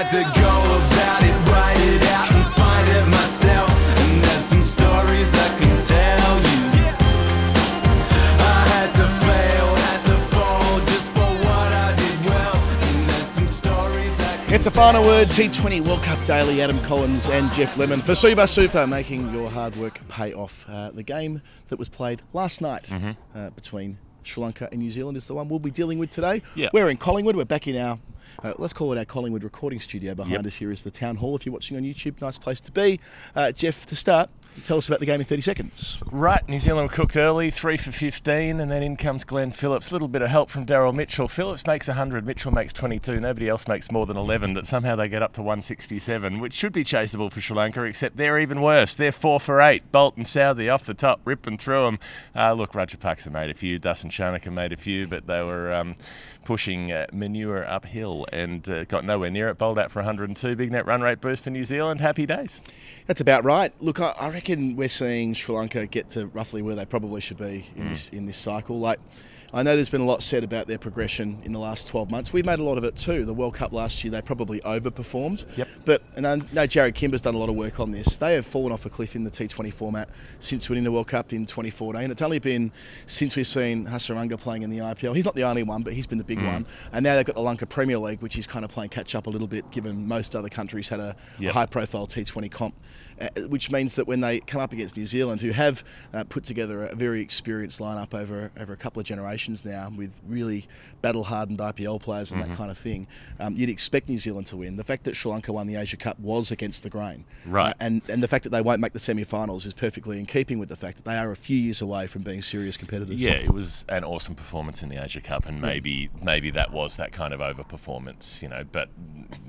had to go about it, write it out, and find it myself. And there's some stories I can tell you. I had to fail, had to fall just for what I did well. And there's some stories I can It's the final word T20 World Cup Daily. Adam Collins and Geoff Lemon for Cbus Super, making your hard work pay off. Uh, the game that was played last night Mm-hmm. uh, between Sri Lanka and New Zealand is the one we'll be dealing with today. Yeah. We're in Collingwood. We're back in our, uh, let's call it our Collingwood recording studio. Behind Yep. us here is the town hall. If you're watching on YouTube, nice place to be. Uh, Geoff, to start, tell us about the game in 30 seconds. Right, New Zealand were cooked early, three for 15, and then in comes Glenn Phillips. A little bit of help from Daryl Mitchell. Phillips makes 100, Mitchell makes 22. Nobody else makes more than 11, but somehow they get up to 167, which should be chaseable for Sri Lanka, except they're even worse. They're 4 for 8. Boult and Southee off the top, ripping through them. Uh, look, Rajapaksa made a few, Dasun Shanaka made a few, but they were um, pushing uh, manure uphill and uh, got nowhere near it. Bowled out for 102. Big net run rate boost for New Zealand. Happy days. That's about right. Look, I, I reckon we're seeing Sri Lanka get to roughly where they probably should be in this in this cycle. Like, I know there's been a lot said about their progression in the last 12 months. We've made a lot of it too. The World Cup last year, they probably overperformed. Yep. But and I know Jarrod Kimber's done a lot of work on this. They have fallen off a cliff in the T20 format since winning the World Cup in 2014. It's only been since we've seen Hasaranga playing in the IPL. He's not the only one, but he's been the big Mm. one. And now they've got the Lanka Premier League, which is kind of playing catch up a little bit, given most other countries had a, Yep. high profile T20 comp, which means that when they come up against New Zealand, who have uh, put together a very experienced lineup over over a couple of generations now, with really battle hardened IPL players and that kind of thing, um, you'd expect New Zealand to win. The fact that Sri Lanka won the Asia Cup was against the grain, Right. Uh, and and the fact that they won't make the semi-finals is perfectly in keeping with the fact that they are a few years away from being serious competitors. Yeah, it was an awesome performance in the Asia Cup, and maybe maybe that was that kind of overperformance, you know. But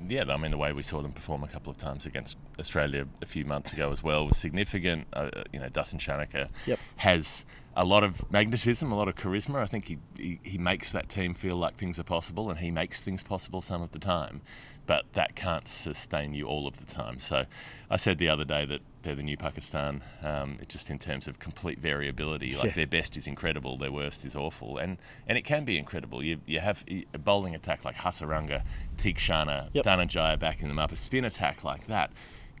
yeah, I mean the way we saw them perform a couple of times against Australia a few months ago as well was significant. Uh, you know, Dasun Shanaka Yep. has a lot of magnetism, a lot of charisma. I think he, he he makes that team feel like things are possible, and he makes things possible some of the time. But that can't sustain you all of the time. So, I said the other day that they're the new Pakistan, um, it just in terms of complete variability. Like Yeah. their best is incredible, their worst is awful, and and it can be incredible. You you have a bowling attack like Hasaranga, Theekshana, Yep. Dhananjaya backing them up. A spin attack like that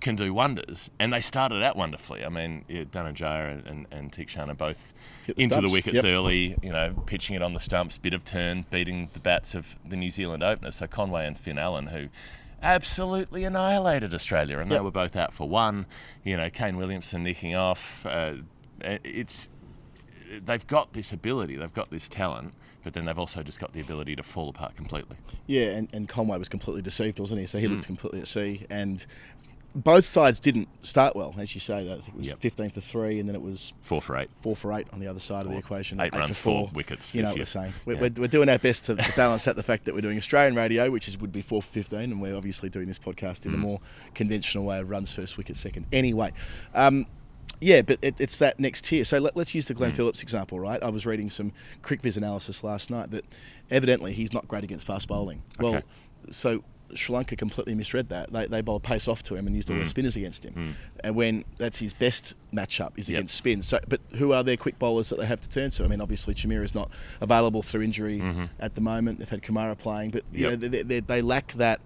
can do wonders, and they started out wonderfully. I mean, yeah, and, and, and Theekshana both the into the wickets Yep. early, you know, pitching it on the stumps, bit of turn, beating the bats of the New Zealand openers. So Conway and Finn Allen, who absolutely annihilated Australia, and Yep. they were both out for one. You know, Kane Williamson nicking off. Uh, it's they've got this ability, they've got this talent, but then they've also just got the ability to fall apart completely. Yeah, and, and Conway was completely deceived, wasn't he? So Mm. he looked completely at sea. And both sides didn't start well, as you say. I think it was Yep. 15 for three, and then it was Four for eight. four for eight on the other side of the equation. eight runs, for four four wickets, You know what we're saying. We're, yeah. we're, we're doing our best to, to balance out the fact that we're doing Australian radio, which is would be four for 15, and we're obviously doing this podcast in the Mm. more conventional way of runs first, wicket second. Anyway. Um, yeah, but it, it's that next tier. So let, us use the Glenn Mm. Phillips example, right? I was reading some CricViz analysis last night that evidently he's not great against fast bowling. Well, Okay. so Sri Lanka completely misread that. They, they bowled pace off to him and used all their Mm. spinners against him. And when that's his best matchup is Yep. against spin. So, but who are their quick bowlers that they have to turn to? I mean, obviously Chamira is not available through injury at the moment. They've had Kumara playing, but you Mm-hmm. Yep. know, they, they, they lack that.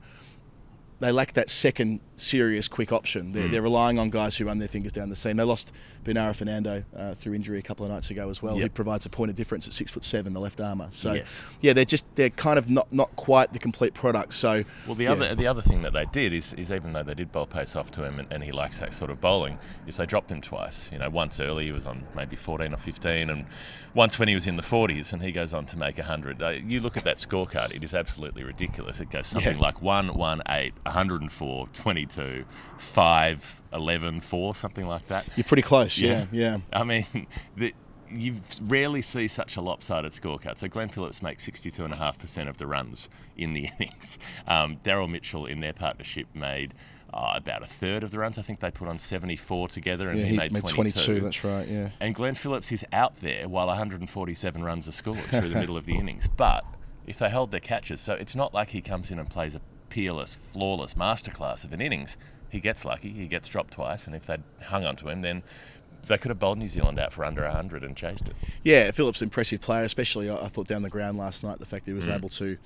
They lack that second serious quick option. Mm. They're, they're relying on guys who run their fingers down the seam. They lost Binura Fernando uh, through injury a couple of nights ago as well. Yep. provides a point of difference at six foot seven, the left armour. So Yes. yeah, they're just they're kind of not not quite the complete product. So Well, the yeah. other the other thing that they did is, is even though they did bowl pace off to him and, and he likes that sort of bowling, is they dropped him twice. You know, once early he was on maybe 14 or 15, and once when he was in the 40s, and he goes on to make 100. Uh, you look at that scorecard; it is absolutely ridiculous. It goes something Yeah. like 1, 1, 8, 104, 22, 5, 11, 4, something like that. You're pretty close. Yeah. Yeah, yeah. I mean, the, you rarely see such a lopsided scorecard. So Glenn Phillips makes 62.5% of the runs in the innings. Um, Daryl Mitchell in their partnership made uh, about a third of the runs. I think they put on 74 together and Yeah, he, made 22. 22. That's right. Yeah. And Glenn Phillips is out there while 147 runs are scored through the middle of the innings. But if they hold their catches, so it's not like he comes in and plays a peerless, flawless masterclass of an innings. He gets lucky, he gets dropped twice, and if they'd hung on to him, then they could have bowled New Zealand out for under 100 and chased it. Yeah, Phillips impressive player, especially I thought down the ground last night. The fact that he Mm. was able to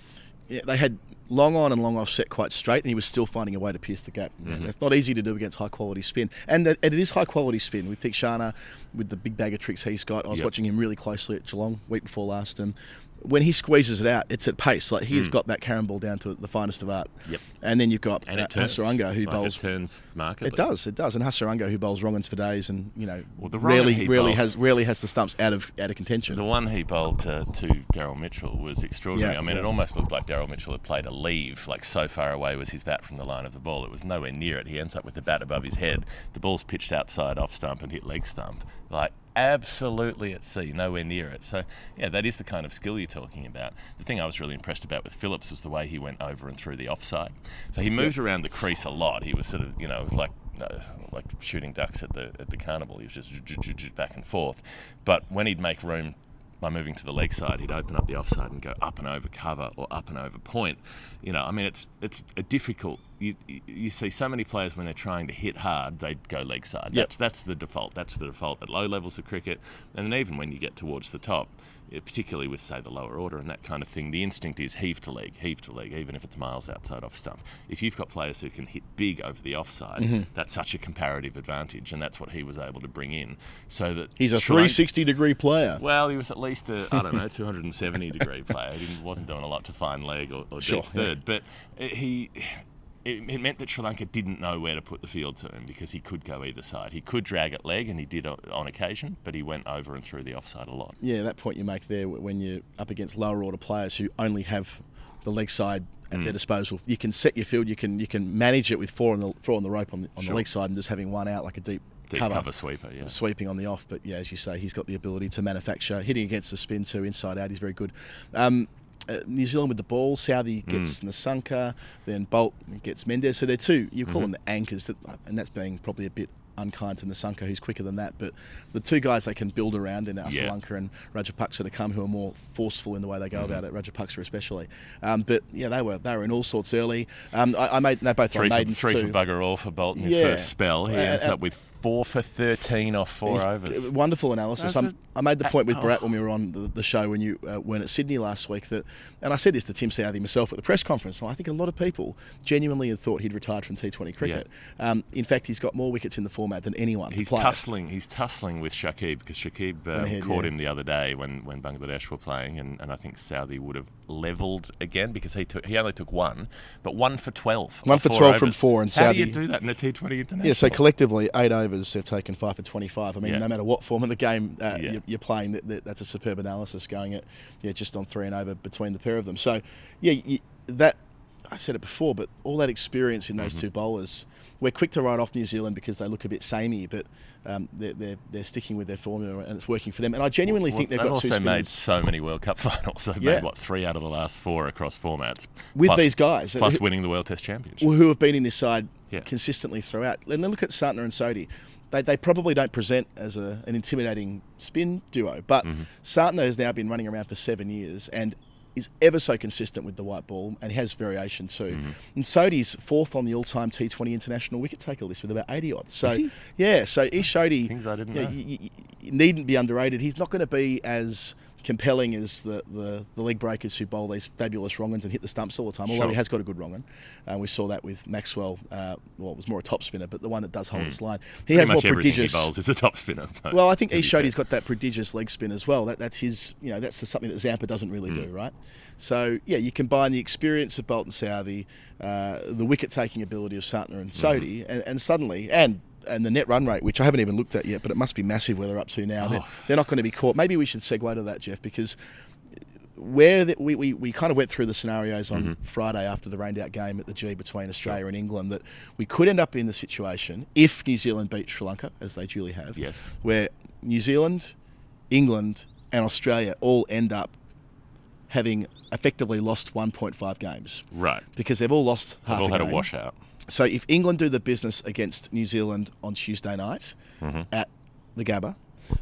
yeah, they had long on and long off set quite straight, and he was still finding a way to pierce the gap. Mm-hmm. That's not easy to do against high quality spin, and that- it is high quality spin with Theekshana, with the big bag of tricks he's got. I was Yep. watching him really closely at Geelong week before last, and when he squeezes it out, it's at pace. Like he has got that carom ball down to the finest of art. Mm. Yep. And then you've got And uh, it turns. Hasaranga who Like, bowls. It turns markedly. It does, it does, and Hasaranga who bowls wrong'uns for days, and you know, Well, the wrong'un rarely, rarely bowled- has, rarely has the stumps out of out of contention. The one he bowled to, to Daryl Mitchell was extraordinary. Yeah. I mean, it almost looked like Daryl Mitchell had played a leave, like so far away was his bat from the line of the ball. It was nowhere near it. He ends up with the bat above his head. The ball's pitched outside off stump and hit leg stump. Like, absolutely at sea, nowhere near it. So, yeah, that is the kind of skill you're talking about. The thing I was really impressed about with Phillips was the way he went over and through the offside. So he moved around the crease a lot. He was sort of, you know, it was like uh, like shooting ducks at the at the carnival. He was just back and forth. But when he'd make room by moving to the leg side, he'd open up the offside and go up and over cover or up and over point. You know, I mean, it's it's a difficult. You, you- see so many players when they're trying to hit hard, they go leg side. Yep. That's that's the default. That's the default at low levels of cricket, and then even when you get towards the top, particularly with say the lower order and that kind of thing, the instinct is heave to leg, heave to leg, even if it's miles outside off stump. If you've got players who can hit big over the offside, Mm-hmm. that's such a comparative advantage, and that's what he was able to bring in. So that He's a Sri Lanka- 360 degree player. well, he was at least a I don't know 270 degree player. He didn't, wasn't doing a lot to find leg or, or Sure, deep yeah. third, but he. It, it meant that Sri Lanka didn't know where to put the field to him because he could go either side. He could drag at leg, and he did on, on occasion, but he went over and through the offside a lot. Yeah, that point you make there when you're up against lower order players who only have the leg side at Mm. their disposal. You can set your field, you can you can manage it with four on the four on the rope on the, on Sure. the leg side and just having one out like a deep, Deep cover, sweeper, yeah. sweeping on the off. But yeah, as you say, he's got the ability to manufacture hitting against the spin too, inside out. He's very good. Um, New Zealand with the ball, Southee gets Nissanka, then Boult gets Mendes. So they're two. You call them the anchors, that, and that's being probably a bit unkind to Nissanka, who's quicker than that. But the two guys they can build around in Asalanka and Rajapaksa to come, who are more forceful in the way they go about it. Rajapaksa especially. Um, but yeah, they were they were in all sorts early. Um, I, I made they both Three won for, maidens three too. for bugger all for Bolton his Yeah. first spell. He Uh, ends uh, up with four for 13 off four Yeah, overs. Wonderful analysis. I'm, I made the point with Brett when we were on the, the show when you uh, weren't at Sydney last week that, and I said this to Tim Southee myself at the press conference. And I think a lot of people genuinely had thought he'd retired from T20 cricket. Um, in fact, he's got more wickets in the format than anyone. He's play. tussling. He's tussling with Shakib because Shakib um, ahead, caught yeah. him the other day when, when Bangladesh were playing, and, and I think Southee would have levelled again because he took he only took one, but one for twelve. One for four 12 from four, and how do you do that in a T Twenty international? Yeah, so collectively, eight overs, they've taken five for 25. I mean, Yeah. no matter what form of the game uh, Yeah. you're, you're playing, that, that, that's a superb analysis going at, yeah, just on three and over between the pair of them. So, yeah, you, that, I said it before, but all that experience in those Mm-hmm. two bowlers, we're quick to write off New Zealand because they look a bit samey, but um, they're, they're, they're sticking with their formula and it's working for them. And I genuinely think they've Well, got two also made so many World Cup finals. They've Yeah. made what three out of the last four across formats with plus- these guys. plus Who- winning the World Test Championship. who have been in this side Yeah. consistently throughout. And then look at Santner and Sodhi. They, they probably don't present as a, an intimidating spin duo, but Mm-hmm. Santner has now been running around for seven years and is ever so consistent with the white ball and has variation too. Mm-hmm. And Sodhi's fourth on the all-time T20 international wicket taker list with about 80 odd. So yeah, so Ish Sodhi Things I didn't yeah, know. needn't be underrated. He's not going to be as compelling as the, the, the leg breakers who bowl these fabulous wrong'uns and hit the stumps all the time. Although Sure. he has got a good wrong'un, uh, we saw that with Maxwell. Uh, well, it was more a top spinner, but the one that does hold its line. He Hmm. Pretty has more prodigious. he bowls is a top spinner. Well, I think to be Ish Sodhi's fair. got that prodigious leg spin as well. That, that's his, you know, that's something that Zampa doesn't really Hmm. do, right? So yeah, you combine the experience of Bolton Southee, uh, the wicket taking ability of Santner and Sodhi, Mm-hmm. and, and suddenly and and the net run rate, which I haven't even looked at yet, but it must be massive where they're up to now. They're, Oh. they're not going to be caught. Maybe we should segue to that, Geoff, because where the, we, we, we kind of went through the scenarios on Mm-hmm. Friday after the rained out game at the G between Australia and England that we could end up in the situation if New Zealand beat Sri Lanka, as they duly have, Yes. where New Zealand, England, and Australia all end up having effectively lost 1.5 games Right. because they've all lost half They've all had a washout. So if England do the business against New Zealand on Tuesday night Mm-hmm. at the Gabba,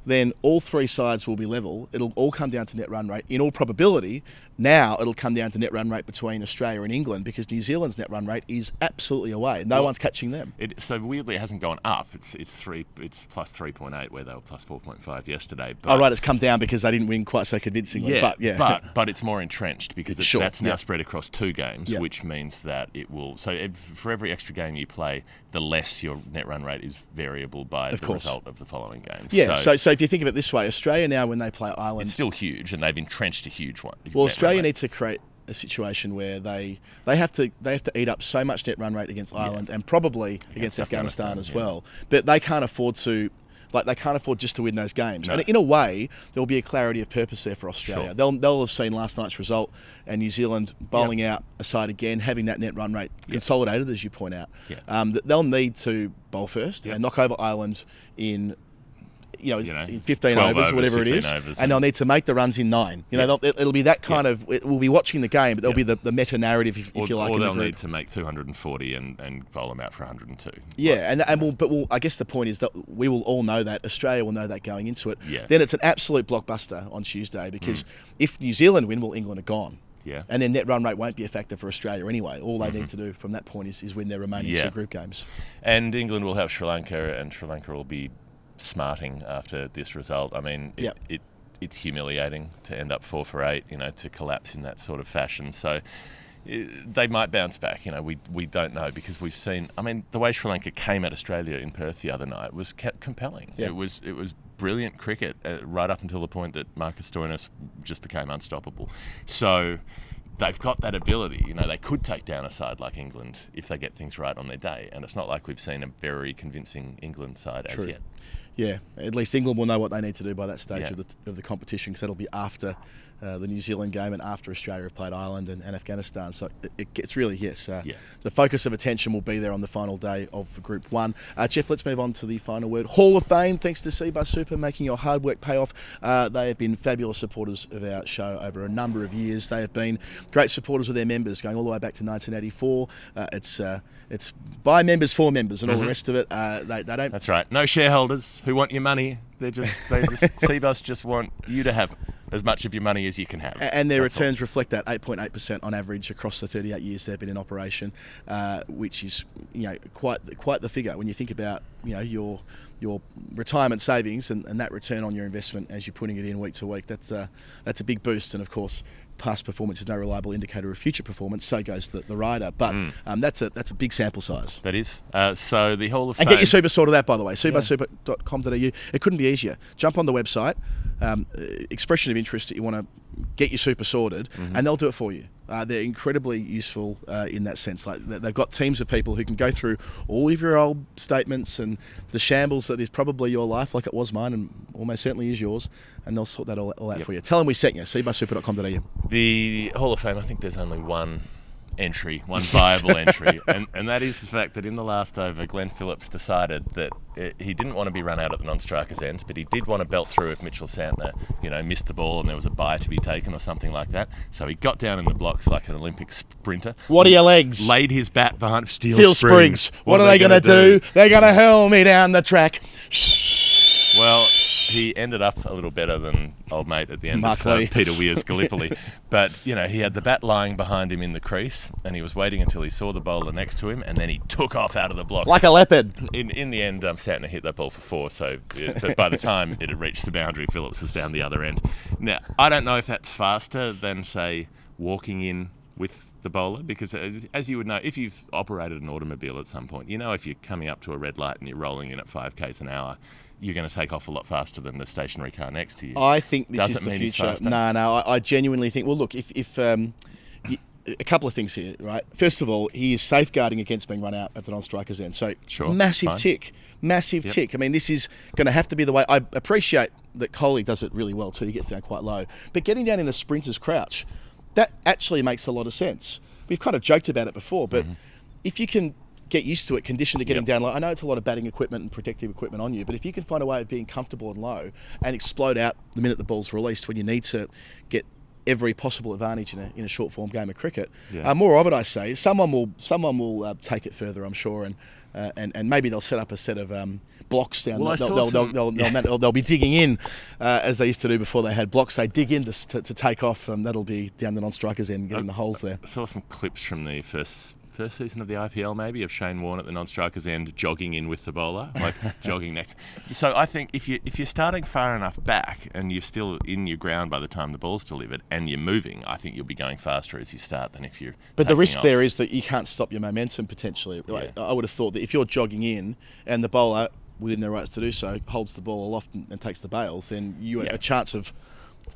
then all three sides will be level. It'll all come down to net run rate. In all probability, now it'll come down to net run rate between Australia and England because New Zealand's net run rate is absolutely away. No Well- one's catching them. It, so weirdly, it hasn't gone up. It's it's three. It's plus three point eight, where they were plus four point five yesterday. But, Oh, right, it's come down because they didn't win quite so convincingly. Yeah, but yeah, but but it's more entrenched because Sure, that's now yeah. spread across two games, Yeah. which means that it will. So for every extra game you play, the less your net run rate is variable by Of the course. result of the following games. yeah. so, So, so if you think of it this way, Australia now when they play Ireland, it's still huge, and they've entrenched a huge one. Well, Australia needs to create a situation where they they have to they have to eat up so much net run rate against Ireland and probably against, Afghanistan, Afghanistan, as yeah. well. But they can't afford to. Like they can't afford just to win those games, No. and in a way, there will be a clarity of purpose there for Australia. Sure. They'll they'll have seen last night's result and New Zealand bowling out a side again, having that net run rate consolidated, as you point out. Yeah. Um, they'll need to bowl first Yeah. and knock over Ireland in you know, You know, 15 12 overs, overs, whatever it is, overs, and they'll need to make the runs in nine. You know, Yeah. it- it'll be that kind of. We'll be watching the game, but there'll Yeah. be the, the meta narrative, if, Or, if you like, Or they'll group. need to make 240 and, and bowl them out for 102. Yeah, and and we'll, but we'll, I guess the point is that we will all know that Australia will know that going into it. Yeah. Mm. Then it's an absolute blockbuster on Tuesday because if New Zealand win, well, England are gone. Yeah. And then net run rate won't be a factor for Australia anyway. All they need to do from that point is, is win their remaining Mm-hmm. Yeah. two group games. And England will have Sri Lanka, and Sri Lanka will be smarting after this result. I mean, it, Yep. it it's humiliating to end up four for eight, you know, to collapse in that sort of fashion. So eh, they might bounce back. You know, we we don't know because we've seen. I mean, the way Sri Lanka came at Australia in Perth the other night was compelling. Yeah. It was it was brilliant cricket uh, right up until the point that Marcus Stoinis just became unstoppable. So. They've got that ability, you know. They could take down a side like England if they get things right on their day, and it's not like we've seen a very convincing England side True. as yet. Yeah, at least England will know what they need to do by that stage Yeah. of the of the competition because that'll be after uh, the New Zealand game and after Australia have played Ireland and, and Afghanistan. So it, it gets really yes. Uh, Yeah. The focus of attention will be there on the final day of Group One. Uh, Geoff, let's move on to the final word. Hall of Fame. Thanks to Cbus Super making your hard work pay off. Uh, they have been fabulous supporters of our show over a number of years. They have been great supporters of their members going all the way back to 1984. Uh, it's uh, it's by members for members and all the rest of it. Uh, they, they don't That's right. No shareholders who want your money. They're just they just Cbus just want you to have as much of your money as you can have. And their That's all. returns reflect that 8.8% on average across the 38 years they've been in operation, uh, which is you know quite quite the figure when you think about you know your your retirement savings and, and that return on your investment as you're putting it in week to week. That's uh, that's a big boost, and of course. Past performance is no reliable indicator of future performance. So goes the, the rider, but Mm. um, that's a that's a big sample size. That is. Uh, so the Hall of And get your super sorted out, by the way. cbussuper.com.au. It couldn't be easier. Jump on the website, um, uh, expression of interest that you want to get your super sorted, Mm-hmm. and they'll do it for you. Uh, they're incredibly useful uh, in that sense. Like they- they've got teams of people who can go through all of your old statements and the shambles that is probably your life, like it was mine, and almost certainly is yours, and they'll sort that all, all out Yep. for you. Tell them we sent you. See Supersuper.com.au. The Hall of Fame, I think there's only one entry, one viable entry, and, and that is the fact that in the last over, Glenn Phillips decided that uh he didn't want to be run out at the non-striker's end, but he did want to belt through if Mitchell Santner, you know, missed the ball and there was a bye to be taken or something like that. So he got down in the blocks like an Olympic sprinter. What are your legs? Laid his bat behind Steel, Steel Springs. What, are they going to do? They're going to hurl me down the track. Well, he ended up a little better than old mate at the end Mark of uh, Peter Weir's Gallipoli. but, you know, he had the bat lying behind him in the crease and he was waiting until he saw the bowler next to him and then he took off out of the blocks. Like a leopard. in, in the end, um, Santner hit that ball for four, so it, but by the time it had reached the boundary, Phillips was down the other end. Now, I don't know if that's faster than, say, walking in with the bowler, because as, as you would know, if you've operated an automobile at some point, you know if you're coming up to a red light and you're rolling in at 5 k's an hour, you're going to take off a lot faster than the stationary car next to you. I think this Doesn't is the future. No, no, I, I genuinely think. Well, look, if, if um, y- a couple of things here, right? First of all, he is safeguarding against being run out at the non-strikers end. So Sure, massive fine. tick, massive Yep. tick. I mean, this is going to have to be the way. I appreciate that Coley does it really well too. He gets down quite low, but getting down in a sprinter's crouch, that actually makes a lot of sense. We've kind of joked about it before, but if you can get used to it, conditioned to getting. Yep. down low. I know it's a lot of batting equipment and protective equipment on you, but if you can find a way of being comfortable and low and explode out the minute the ball's released when you need to get every possible advantage in a, in a short form game of cricket. Yeah. Uh, more of it, I say. Someone will someone will uh, take it further, I'm sure, and uh, and and maybe they'll set up a set of um, blocks down. Well, I they'll, they'll, some- they'll, they'll, they'll, they'll be digging in uh, as they used to do before they had blocks. They dig in to, to, to take off, and that'll be down the non-strikers end, getting the holes there. I saw some clips from the first first season of the IPL, maybe, of Shane Warne at the non-strikers end, jogging in with the bowler, like jogging next. So I think if you if you're starting far enough back and you're still in your ground by the time the ball's delivered and you're moving, I think you'll be going faster as you start than if you're. But the risk off. there is that you can't stop your momentum potentially. Like, I would have thought that if you're jogging in and the bowler, within their rights to do so, holds the ball aloft and, and takes the bails, then you have Yeah. a chance of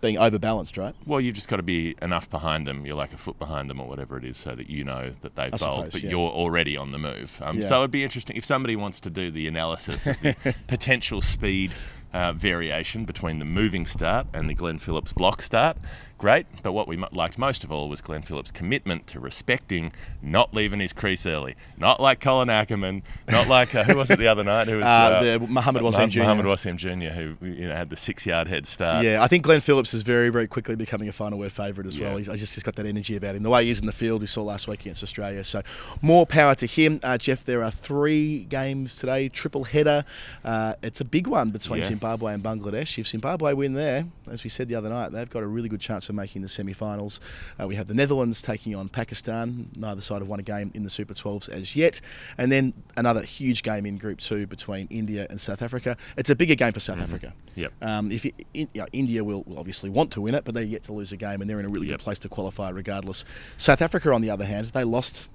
being overbalanced, right? Well, you've just got to be enough behind them. You're like a foot behind them or whatever it is, so that you know that they've I bowled, suppose, but yeah. you're already on the move. Um, Yeah. So it'd be interesting if somebody wants to do the analysis of the potential speed uh, variation between the moving start and the Glenn Phillips block start. Great, but what we liked most of all was Glenn Phillips' commitment to respecting not leaving his crease early. Not like Colin Ackermann, not like uh, who was it the other night? Who was Uh, the Muhammad Wasim Jr.. Muhammad Wasim Jr. Who you know had the six-yard head start. Yeah, I think Glenn Phillips is very, very quickly becoming a final word favourite as Yeah. well. He's, I just he's got that energy about him. The way he is in the field, we saw last week against Australia. So more power to him, uh, Geoff. There are three games today, triple header. Uh, it's a big one between Yeah. Zimbabwe and Bangladesh. If Zimbabwe win there, as we said the other night, they've got a really good chance of making the semi-finals. Uh, we have the Netherlands taking on Pakistan. Neither side have won a game in the Super 12s as yet, and then another huge game in Group Two between India and South Africa. It's a bigger game for South Africa. Yep. Um, if it, in, you know, India will will obviously want to win it, but they're yet to lose a game, and they're in a really Yep. good place to qualify regardless. South Africa, on the other hand, they lost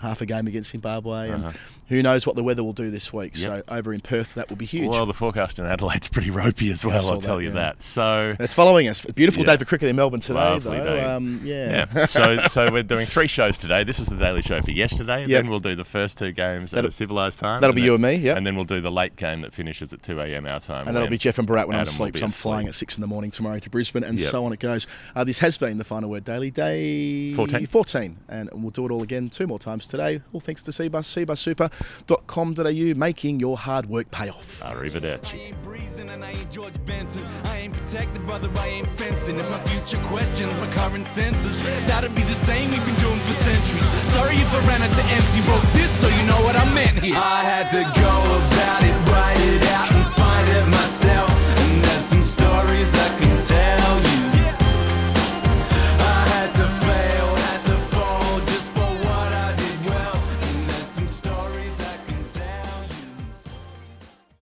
half a game against Zimbabwe, and Uh-huh. who knows what the weather will do this week. Yep. So over in Perth, that will be huge. Well, the forecast in Adelaide's pretty ropey as well. I'll tell that, you yeah. that. So it's following us. Beautiful Yeah. day for cricket in Melbourne today, Lovely though. day. Um, yeah. yeah. so so we're doing three shows today. This is the daily show for yesterday. And Yep. Then we'll do the first two games at That'll- a civilised time. that'll be then- you and me, yep. And then we'll do the late game that finishes at two a.m. our time. And that'll be Geoff and Bharat when I'm asleep. So I'm flying at six in the morning tomorrow to Brisbane, and Yep. so on it goes. Uh, this has been the final word daily day 14. 14, and we'll do it all again two more times today. All thanks to Cbus, cbussuper.com.au, making your hard work pay off. Arrivederci. I ain't breezing and I ain't George Benson. I ain't protected, brother, I ain't fenced. And my future questions my current senses, that'll be the same we've been doing for centuries. Sorry if I ran empty, this so you know what I meant here. I had to go about it, write it out.